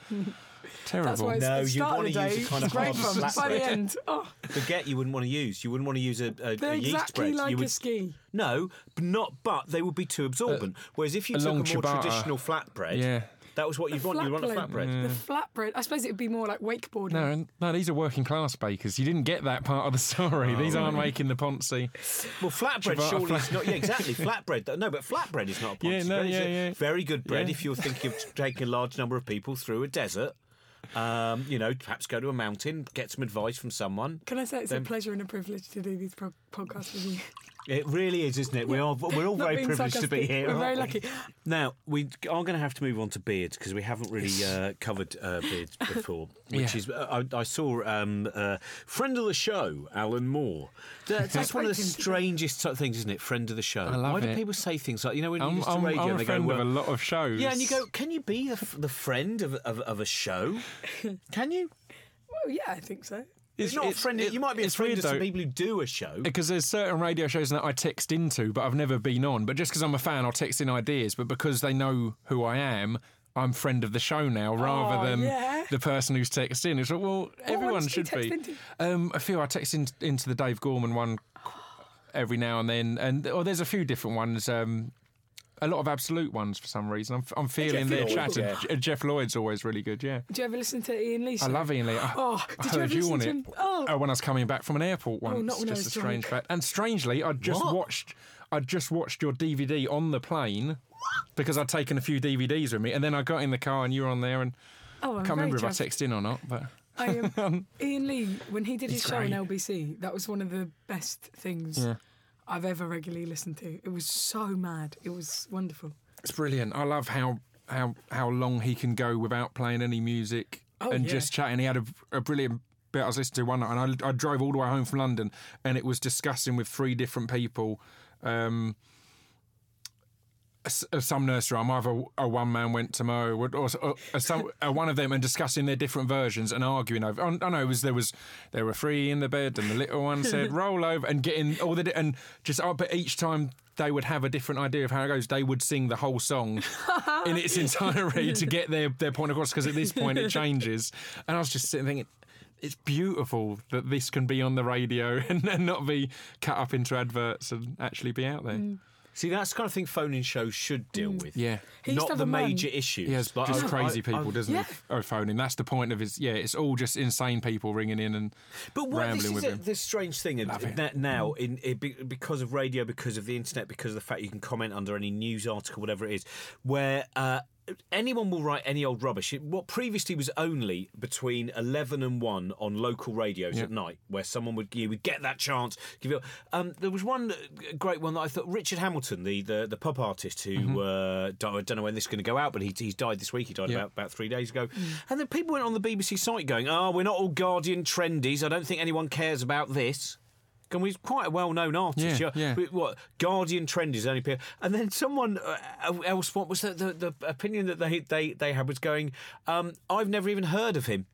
Terrible. That's why it's No, the you start wanna use day. a kind of great hard fun. By flatbread. the end, oh, Baguette you wouldn't want to use. You wouldn't want to use a, a, they're a yeast exactly bread. like you would, a ski. No, but not. But they would be too absorbent. Uh, Whereas if you a took a more ciabatta. traditional flatbread, Yeah. that was what you'd want. You'd want a flatbread. The flatbread. I suppose it would be more like wakeboarding. No, no, these are working class bakers. You didn't get that part of the story. Oh, these aren't making the Ponzi. Well, flatbread Ciabatta surely flat- is not. Yeah, exactly. Flatbread. No, but flatbread is not a Yeah, no, bread. It's yeah, a yeah. Very good bread Yeah. if you're thinking of taking a large number of people through a desert. Um, you know, perhaps go to a mountain, get some advice from someone. Can I say it's Then- a pleasure and a privilege to do these pro- podcasts with you? It really is, isn't it? We are. We're all Not very being privileged to be sarcastic. here. We're very aren't we? lucky. Now we are going to have to move on to beards because we haven't really uh, covered uh, beards before. Which Yeah. is, uh, I, I saw um, uh, friend of the show, Alan Moore. That- that's one of the Great thing to do. strangest sort of things, isn't it? Friend of the show. I love Why do it. people say things like you know when you I'm, listen to I'm, radio I'm and a they go, friend well, of a lot of shows. yeah, and you go, can you be the, f- the friend of, of, of a show? Can you? Well, yeah, I think so. It's, not a friend. it- you might be a it's friend some people who do a show. Because there's certain radio shows that I text into, but I've never been on. But just because I'm a fan, I'll text in ideas. But because they know who I am, I'm friend of the show now, rather Oh, than yeah. the person who's texted in. It's like, well, everyone do you should be. Um, I feel I text in, into the Dave Gorman one every now and then, and or there's a few different ones. Um, a lot of absolute ones for some reason. I'm, I'm feeling Geoff their Lloyd, chat. yeah. and Geoff Lloyd's always really good. Yeah. Do you ever listen to Iain Lee? I love Iain Lee. I, Oh, I did you heard ever you listen on to it. him? Oh. when I was coming back from an airport once, not when I just was a strange drunk. fact. And strangely, I just What? watched. I just watched your DVD on the plane because I'd taken a few DVDs with me, and then I got in the car and you were on there, and Oh, I'm can't very remember if I texted in or not, but I um, Iain Lee when he did his He's show on. LBC. That was one of the best things Yeah. I've ever regularly listened to. It was so mad. It was wonderful. it's brilliant. I love how how how long he can go without playing any music Oh, and yeah. just chatting. He had a, a brilliant bit I was listening to one night, and I, I drove all the way home from London, and it was discussing with three different people. Um, some nursery rhyme, either a one man went to mow, or, or, or uh, some, uh, one of them, and discussing their different versions and arguing over. I, I know it was there was there were three in the bed, and the little one said roll over, and getting all the and just oh, but each time they would have a different idea of how it goes. They would sing the whole song in its entirety to get their their point across because at this point it changes. And I was just sitting thinking. It's beautiful that this can be on the radio and, and not be cut up into adverts and actually be out there. See, that's the kind of thing phone-in shows should deal with. Yeah. He used Not have the a man- major issues. He has Like, just I- crazy I- people, I- doesn't Yeah. he? Oh, phoning. That's the point of his. Yeah, it's all just insane people ringing in and But what this rambling is with a, him. the strange thing in- Love it. that now, in, in be- because of radio, because of the internet, because of the fact you can comment under any news article, whatever it is, where uh, anyone will write any old rubbish. It- What previously was only between eleven and one on local radios at night, where someone would you would get that chance. Give you, um, there was one uh, great one that I thought Richard Hamilton, the the, the pop artist who Mm-hmm. uh, di- I don't know when this is going to go out, but he, he's died this week. He died Yeah. about about three days ago, and then people went on the BBC site going, "Oh, we're not all Guardian trendies. I don't think anyone cares about this." And he's quite a well-known artist. Yeah, yeah. What Guardian trend is only appear, and then someone uh, else. What was the, the, the opinion that they, they they had was going? Um, I've never even heard of him.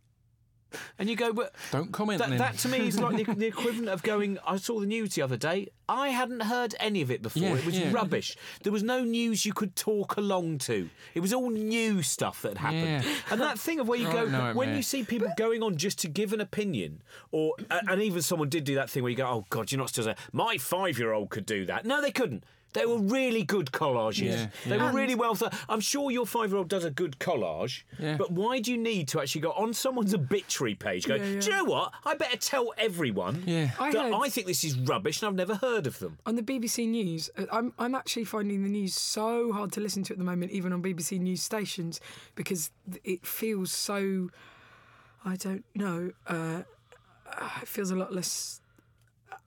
And you go, but Don't comment That, then. that to me is like the, the equivalent of going. I saw the news the other day. I hadn't heard any of it before. Yeah, it was yeah. rubbish. There was no news you could talk along to. It was all new stuff that happened. Yeah. And that thing of where you go nightmare. when you see people going on just to give an opinion, or and even someone did do that thing where you go, "Oh God, you're not still there." My five-year-old could do that. No, they couldn't. They were really good collages. Yeah, They yeah. were really well thought. I'm sure your five-year-old does a good collage, Yeah. but why do you need to actually go on someone's obituary page? Go, Yeah, yeah. do you know what? I better tell everyone Yeah. I that heard- I think this is rubbish and I've never heard of them. On the BBC News, uh, I'm I'm actually finding the news so hard to listen to at the moment, even on BBC News stations, because it feels so. I don't know. Uh, uh, it feels a lot less.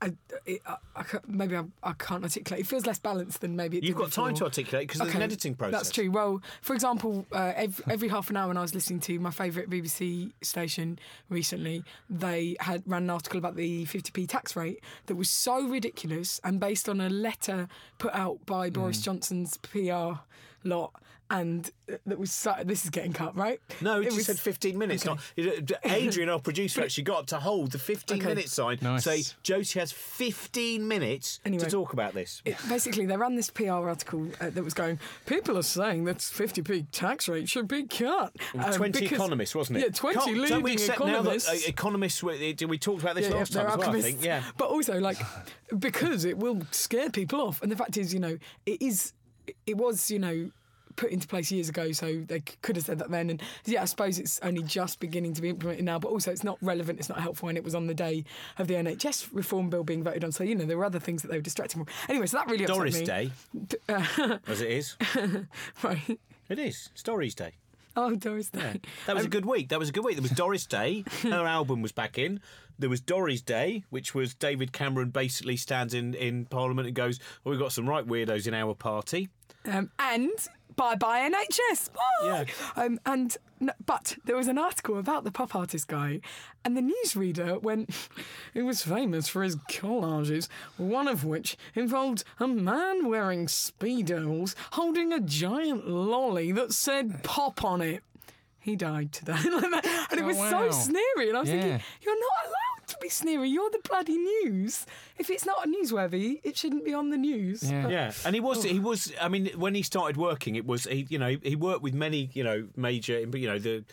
I, it, I, maybe I, I can't articulate. It feels less balanced than maybe it You've got time to articulate because there's an editing process. That's true. Well, for example, uh, every, every half an hour when I was listening to my favourite BBC station recently, they had ran an article about the 50p tax rate that was so ridiculous and based on a letter put out by Boris Mm. Johnson's PR lot. And uh, that was so, this is getting cut, right? No, it, It just was- said 15 minutes. Okay. Not, Adrian, our producer, actually got up to hold the 15 Okay. minute sign. Nice. Say, Josie has 15 minutes Anyway. to talk about this. It- basically, they ran this PR article uh, that was going, people are saying that 50p tax rate should be cut. Um, 20 because- economists, wasn't it? Yeah, 20 Can't- leading don't we accept economists. Now that, uh, economists, were, uh, we talked about this Yeah, last yeah, time as well, I think. Yeah. But also, like, because it will scare people off. And the fact is, you know, it is, it was, you know, put into place years ago, so they could have said that then. And yeah, I suppose it's only just beginning to be implemented now, but also it's not relevant, it's not helpful, and it was on the day of the NHS reform bill being voted on. So, you know, there were other things that they were distracting from. Anyway, so that really upset Doris me. Day, uh, as it is. right. It is. It's Doris Day. Oh, Doris Day. That was a good week. That was a good week. There was Doris Day. Her album was back in. There was Doris Day, which was David Cameron basically stands in, in Parliament and goes, well, we've got some right weirdos in our party. Um, and bye bye NHS. Yeah. Um, and but there was an article about the pop artist guy, and the newsreader went. He was famous for his collages, one of which involved a man wearing speedos holding a giant lolly that said "pop" on it. He died today, and it Oh, was wow. so sneery. And I was Yeah. thinking, you're not allowed to be sneery. You're the bloody news. If it's not newsworthy, it shouldn't be on the news. Yeah. But- Yeah, and he was he was. I mean, when he started working, it was he. You know, he worked with many you know major you know the.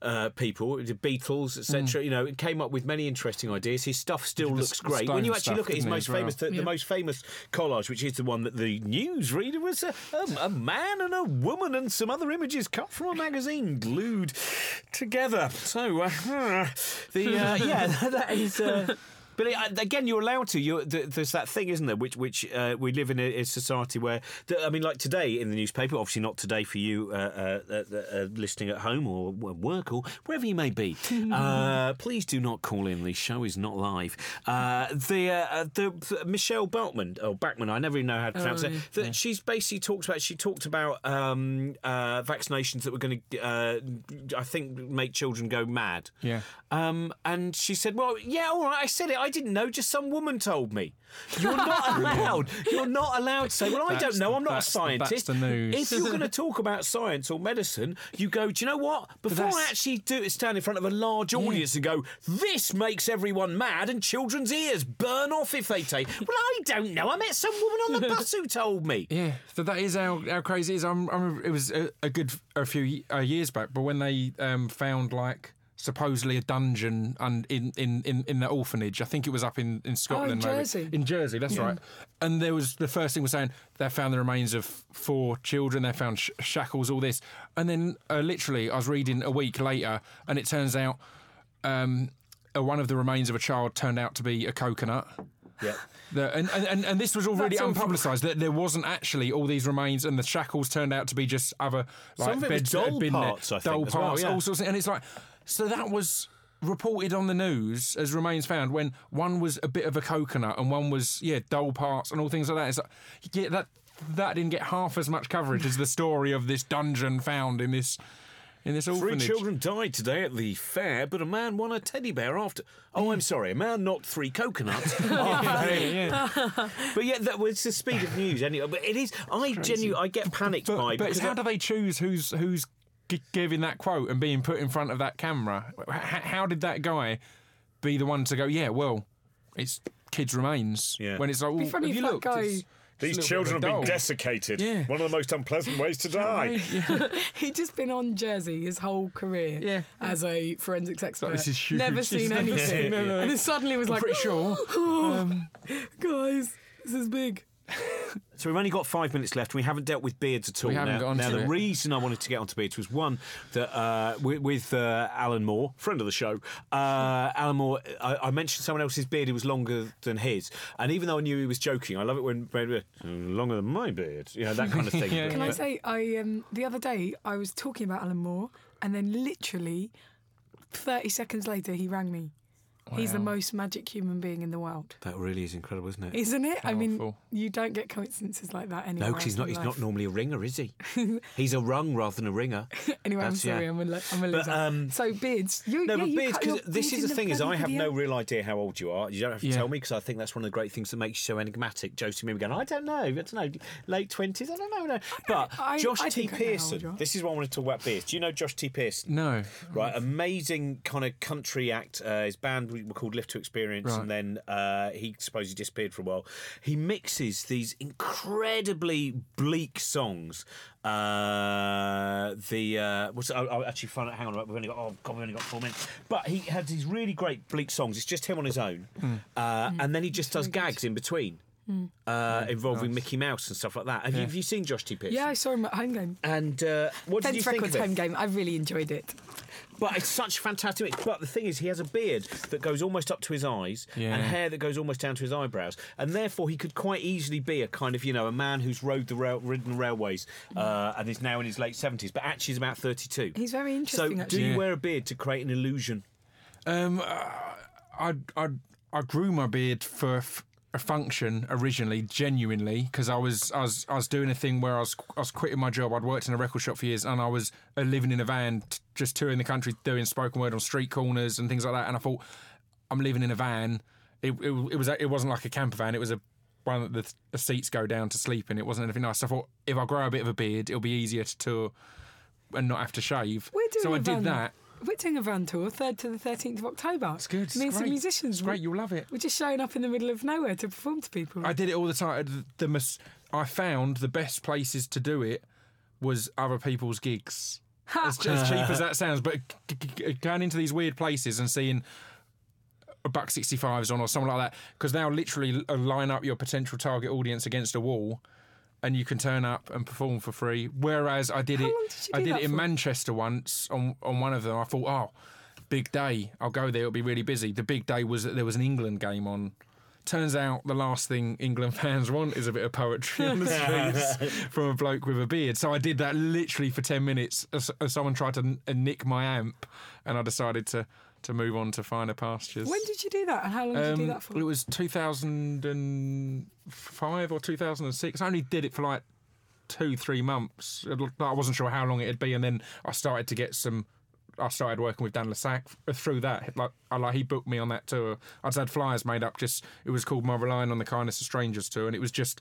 Uh, people, the Beatles, etc. You know, it came up with many interesting ideas. His stuff still the looks S- great. When you actually stuff, look at his most well? famous, the, the most famous collage, which is the one that the newsreader was a, a, a man and a woman and some other images cut from a magazine glued together. So, uh, the uh, yeah, that is. But uh, again, you're allowed to. You're, there's that thing, isn't there? Which which uh, we live in a, a society where th- I mean, like today in the newspaper. Obviously, not today for you uh, uh, uh, uh, listening at home or work or wherever you may be. uh, please do not call in. The show is not live. Uh, the, uh, the the Michele Beltman or Bachmann, I never even know how to pronounce Oh, it. That she's basically talked about. She talked about um, uh, vaccinations that were going to, uh, I think, make children go mad. Yeah. Um, and she said, "Well, yeah, all right. I said it. I didn't know. Just some woman told me. You're not allowed. You're not allowed to say. Well, I don't know. the- I'm not a the- that's scientist. the news. If you're going to talk about science or medicine, you go. Do you know what? Before I actually do it, stand in front of a large audience and go, this makes everyone mad, and children's ears burn off if they take. Well, I don't know. I met some woman on the bus who told me. Yeah, so that is how, how crazy it is. I'm, I'm, it was a, a good a few uh, years back, but when they um, found like supposedly a dungeon and in, in, in, in the orphanage, I think it was up in, in Scotland, maybe. Jersey. in Jersey. That's right. And there was the first thing was saying they found the remains of four children. They found sh- shackles, all this, and then uh, literally I was reading a week later, and it turns out um, uh, one of the remains of a child turned out to be a coconut. Yeah. The, and, and, and, and this was already That's awful. unpublicised. That there wasn't actually all these remains, and the shackles turned out to be just other like Some of it was beds that had doll been there, parts, I think, doll as well, parts, yeah. all sorts. Of, and it's like, so that was reported on the news as remains found when one was a bit of a coconut and one was yeah dull parts and all things like that. It's like yeah that that didn't get half as much coverage as the story of this dungeon found in this in this Three orphanage. children died today at the fair, but a man won a teddy bear after. Oh, I'm sorry, a man knocked three coconuts. Oh, yeah, yeah. But yeah, that was the speed of news anyway. But it is. I genuinely, I get panicked by But, but it's how I- do they choose who's who's g- giving that quote and being put in front of that camera? H- how did that guy be the one to go? Yeah, well, it's kids' remains. Yeah. When it's like, well, Be funny have if you that looked? guy- These it's a little children have been a desiccated. Yeah. One of the most unpleasant ways to die. Yeah. He'd just been on Jersey his whole career Yeah. as a forensics expert. this is huge. Never seen anything. seen it. And then suddenly was like, pretty sure. Um, guys, this is big. So we've only got five minutes left. We haven't dealt with beards at all. We haven't now, got onto now the it. reason I wanted to get onto beards was one that uh, with, with uh, Alan Moore, friend of the show. Uh, Alan Moore, I, I mentioned someone else's beard. It was longer than his, and even though I knew he was joking, I love it when when- longer than my beard. You know that kind of thing. Yeah. Can I say, I um, the other day I was talking about Alan Moore, and then literally thirty seconds later he rang me. He's the most magic human being in the world, that really is incredible, isn't it? isn't it? I mean, you don't get coincidences like that anymore. no, because he's not. He's not normally a ringer, is he? he's a rung rather than a ringer. Anyway, I'm sorry, yeah. I'm a, lo- I'm a But, um, so beards, you, No, yeah, but beards, because this is the thing: is I have no real idea how old you are. You don't have to Yeah. tell me because I think that's one of the great things that makes you so enigmatic. Josie maybe going, I don't know, I don't know, late twenties, I don't know. No. But I- Josh I T. think I know how old Pearson, this is what I wanted to talk about. Beards. Do you know Josh T. Pearson? no. Right, amazing kind of country act. Uh, his band were called Lift to Experience, Right. and then uh, he supposedly disappeared for a while. He mixes these incredibly bleak songs. Uh, the uh, what's I'll, I'll actually find out. Hang on, we've only got oh god, we've only got four minutes. But he had these really great bleak songs. It's just him on his own, uh, and then he just does gags in between. Uh, involving Mickey Mouse and stuff like that. Have, you, have you seen Josh T. Pearson? Yeah, I saw him at home game. And uh, what did you Fence think Records of it? home game. I really enjoyed it. But it's such fantastic. mix. But the thing is, he has a beard that goes almost up to his eyes Yeah. and hair that goes almost down to his eyebrows, and therefore he could quite easily be a kind of you know a man who's rode the rail, ridden railways uh, and is now in his late seventies, but actually is about thirty-two. He's very interesting. so, interesting. do you Yeah. wear a beard to create an illusion? Um, uh, I, I, I grew my beard for f- a function originally, genuinely, because I was, I was, I was doing a thing where I was, I was quitting my job. I'd worked in a record shop for years, and I was uh, living in a van, t- just touring the country, doing spoken word on street corners and things like that. And I thought, I'm living in a van. It, it, it was, it wasn't like a camper van. It was a one that the, the seats go down to sleep in. It wasn't anything nice. So I thought, if I grow a bit of a beard, it'll be easier to tour and not have to shave. We're doing so I did that. We're doing a van tour, third to the thirteenth of October. It's good. It's Me and some great. musicians. It's great. You'll love it. We're just showing up in the middle of nowhere to perform to people. I did it all the time. The, the mis- I found the best places to do it was other people's gigs. As, as cheap as that sounds, but g- g- going into these weird places and seeing a Buck 65's on or something like that, because they'll literally line up your potential target audience against a wall. And you can turn up and perform for free. Whereas I did How it, did I did it in for? Manchester once on on one of them. I thought, oh, big day. I'll go there. It'll be really busy. The big day was that there was an England game on. Turns out the last thing England fans want is a bit of poetry on the streets from a bloke with a beard. So I did that literally for 10 minutes as, as someone tried to n- nick my amp, and I decided to, to move on to finer pastures. when did you do that, and how long did you do Um, that for? It was 2005 or 2006. I only did it for like two, three months. I wasn't sure how long it'd be, and then I started to get some. I started working with Dan le Sac through that. Like, I like he booked me on that tour. I just had flyers made up. Just it was called my Relying on the Kindness of Strangers tour, and it was just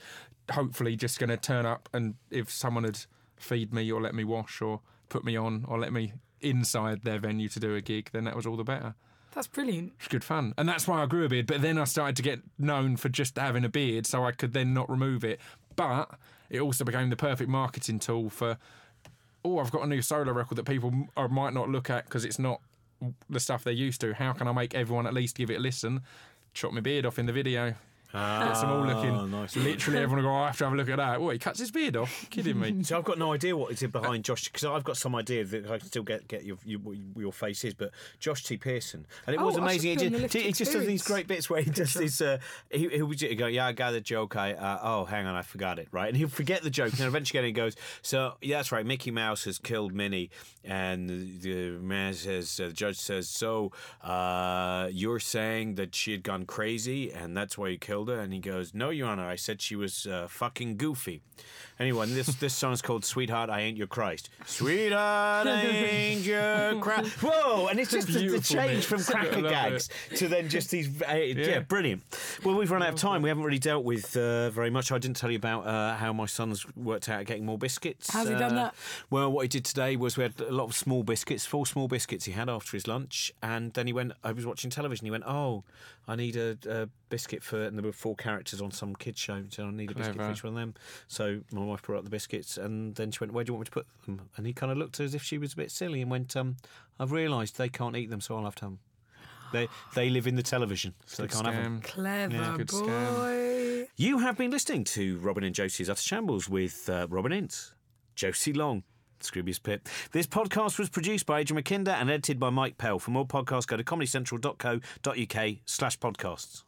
hopefully just going to turn up, and if someone had feed me or let me wash or put me on or let me inside their venue to do a gig, then that was all the better. That's brilliant. It's good fun. And that's why I grew a beard. But then I started to get known for just having a beard, so I could then not remove it. But it also became the perfect marketing tool for, oh, I've got a new solo record that people m- uh, might not look at because it's not the stuff they're used to. How can I make everyone at least give it a listen? Chop my beard off in the video. Get some all looking. Ah, nice. Literally, everyone will go, oh, I have to have a look at that. What, he cuts his beard off? You kidding me? So I've got no idea what is in behind Josh because I've got some idea that I can still get get your your, what your face is, but Josh T Pearson and it Oh, was I amazing. should He, be on did, he just does these Experience. great bits where he does this. Uh, he, he would go, yeah, I got the joke. I uh, oh, hang on, I forgot it. Right, and he'll forget the joke, and then eventually he goes, so yeah, that's right. Mickey Mouse has killed Minnie, and the, the man says, uh, the judge says, so uh, you're saying that she had gone crazy, and that's why you killed. Told her? And he goes, No, Your Honour, I said she was uh, fucking goofy. Anyway, this this song's called Sweetheart, I Ain't Your Christ. Sweetheart, I Ain't Your Christ. Whoa! And it's just the, the change mate. from cracker love gags to then just these. Uh, yeah. brilliant. Well, we've run out of time. We haven't really dealt with uh, very much. I didn't tell you about uh, how my son's worked out getting more biscuits. How's he done Uh, that? Well, what he did today was we had a lot of small biscuits, four small biscuits he had after his lunch, and then he went. I was watching television. He went, "Oh, I need a, a biscuit for," and there were four characters on some kids show. So I need a biscuit for each one of them. So my wife brought out the biscuits, and then she went, "Where do you want me to put them?" And he kind of looked as if she was a bit silly and went, um, "I've realised they can't eat them, so I'll have to have them." They they live in the television, so they can't have them. scam. Clever Yeah, good boy. scam. You have been listening to Robin and Josie's Utter Shambles with uh, Robin Ince, Josie Long, Scroobius Pip. This podcast was produced by Adrian McKinder and edited by Mike Pell. For more podcasts, go to comedycentral.co.uk slash podcasts.